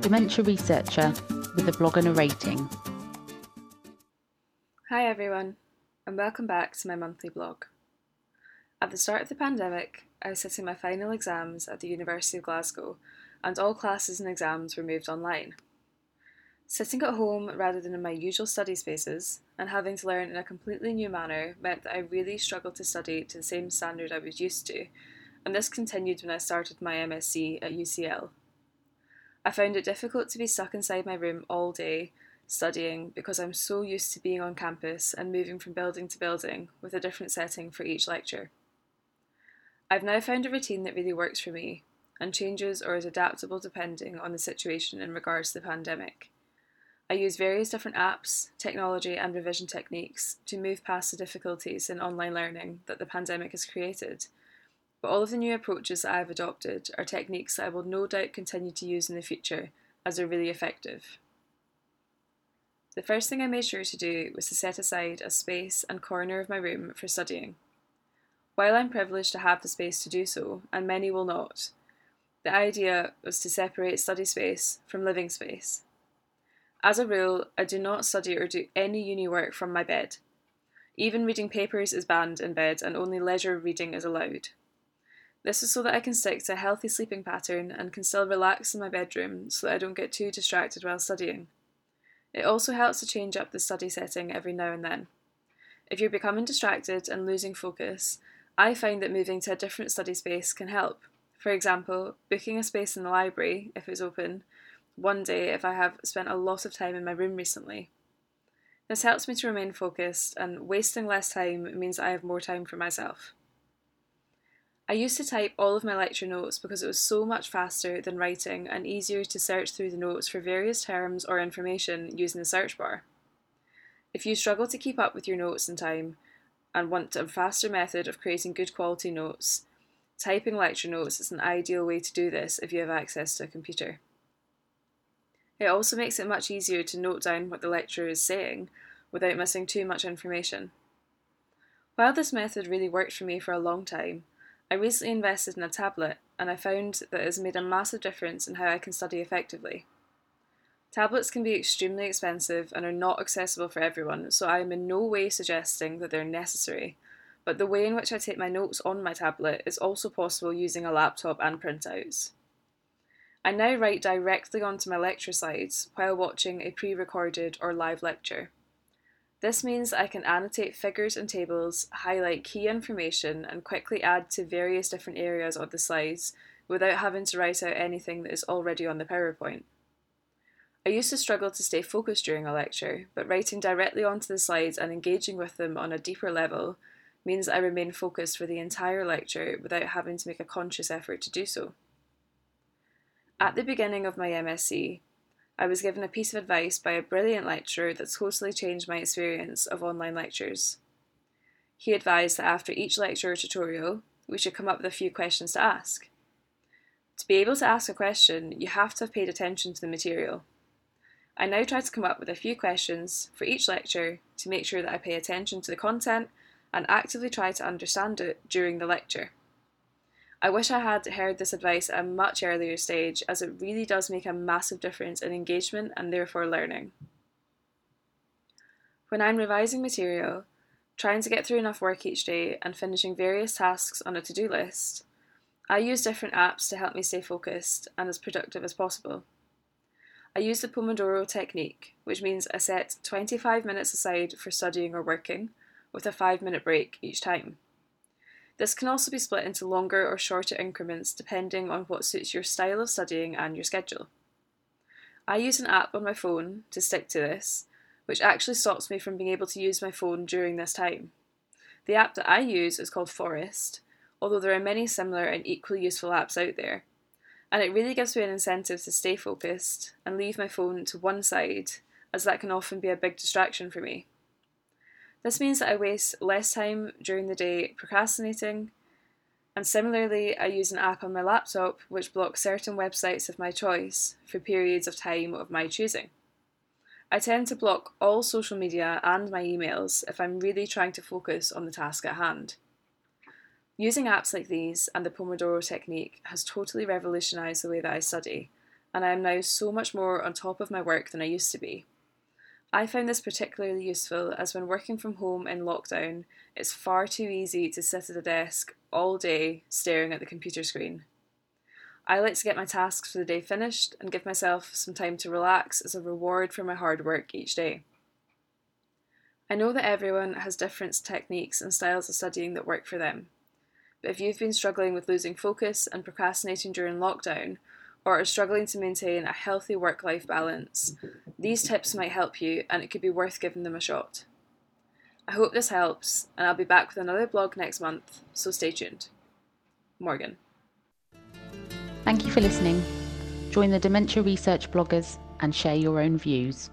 dementia researcher with a blog and a rating. Hi everyone, and welcome back to my monthly blog. At the start of the pandemic, I was sitting my final exams at the University of Glasgow, and all classes and exams were moved online. Sitting at home rather than in my usual study spaces and having to learn in a completely new manner meant that I really struggled to study to the same standard I was used to, and this continued when I started my MSc at UCL. I found it difficult to be stuck inside my room all day studying because I'm so used to being on campus and moving from building to building with a different setting for each lecture. I've now found a routine that really works for me, and changes or is adaptable depending on the situation in regards to the pandemic. I use various different apps, technology, and revision techniques to move past the difficulties in online learning that the pandemic has created but all of the new approaches I have adopted are techniques I will no doubt continue to use in the future as they're really effective. The first thing I made sure to do was to set aside a space and corner of my room for studying. While I'm privileged to have the space to do so, and many will not, the idea was to separate study space from living space. As a rule, I do not study or do any uni work from my bed. Even reading papers is banned in bed, and only leisure reading is allowed. This is so that I can stick to a healthy sleeping pattern and can still relax in my bedroom so that I don't get too distracted while studying. It also helps to change up the study setting every now and then. If you're becoming distracted and losing focus, I find that moving to a different study space can help. For example, booking a space in the library, if it's open, one day if I have spent a lot of time in my room recently. This helps me to remain focused, and wasting less time means I have more time for myself. I used to type all of my lecture notes because it was so much faster than writing and easier to search through the notes for various terms or information using the search bar. If you struggle to keep up with your notes in time and want a faster method of creating good quality notes, typing lecture notes is an ideal way to do this if you have access to a computer. It also makes it much easier to note down what the lecturer is saying without missing too much information. While this method really worked for me for a long time, I recently invested in a tablet and I found that it has made a massive difference in how I can study effectively. Tablets can be extremely expensive and are not accessible for everyone, so I am in no way suggesting that they're necessary, but the way in which I take my notes on my tablet is also possible using a laptop and printouts. I now write directly onto my lecture slides while watching a pre recorded or live lecture. This means I can annotate figures and tables, highlight key information, and quickly add to various different areas of the slides without having to write out anything that is already on the PowerPoint. I used to struggle to stay focused during a lecture, but writing directly onto the slides and engaging with them on a deeper level means I remain focused for the entire lecture without having to make a conscious effort to do so. At the beginning of my MSc, I was given a piece of advice by a brilliant lecturer that totally changed my experience of online lectures. He advised that after each lecture or tutorial, we should come up with a few questions to ask. To be able to ask a question, you have to have paid attention to the material. I now try to come up with a few questions for each lecture to make sure that I pay attention to the content and actively try to understand it during the lecture. I wish I had heard this advice at a much earlier stage, as it really does make a massive difference in engagement and therefore learning. When I'm revising material, trying to get through enough work each day, and finishing various tasks on a to do list, I use different apps to help me stay focused and as productive as possible. I use the Pomodoro technique, which means I set 25 minutes aside for studying or working, with a 5 minute break each time. This can also be split into longer or shorter increments depending on what suits your style of studying and your schedule. I use an app on my phone to stick to this, which actually stops me from being able to use my phone during this time. The app that I use is called Forest, although there are many similar and equally useful apps out there, and it really gives me an incentive to stay focused and leave my phone to one side, as that can often be a big distraction for me. This means that I waste less time during the day procrastinating. And similarly, I use an app on my laptop which blocks certain websites of my choice for periods of time of my choosing. I tend to block all social media and my emails if I'm really trying to focus on the task at hand. Using apps like these and the Pomodoro technique has totally revolutionised the way that I study, and I am now so much more on top of my work than I used to be. I found this particularly useful as when working from home in lockdown, it's far too easy to sit at a desk all day staring at the computer screen. I like to get my tasks for the day finished and give myself some time to relax as a reward for my hard work each day. I know that everyone has different techniques and styles of studying that work for them. But if you've been struggling with losing focus and procrastinating during lockdown, or are struggling to maintain a healthy work life balance, these tips might help you and it could be worth giving them a shot. I hope this helps, and I'll be back with another blog next month, so stay tuned. Morgan. Thank you for listening. Join the Dementia Research bloggers and share your own views.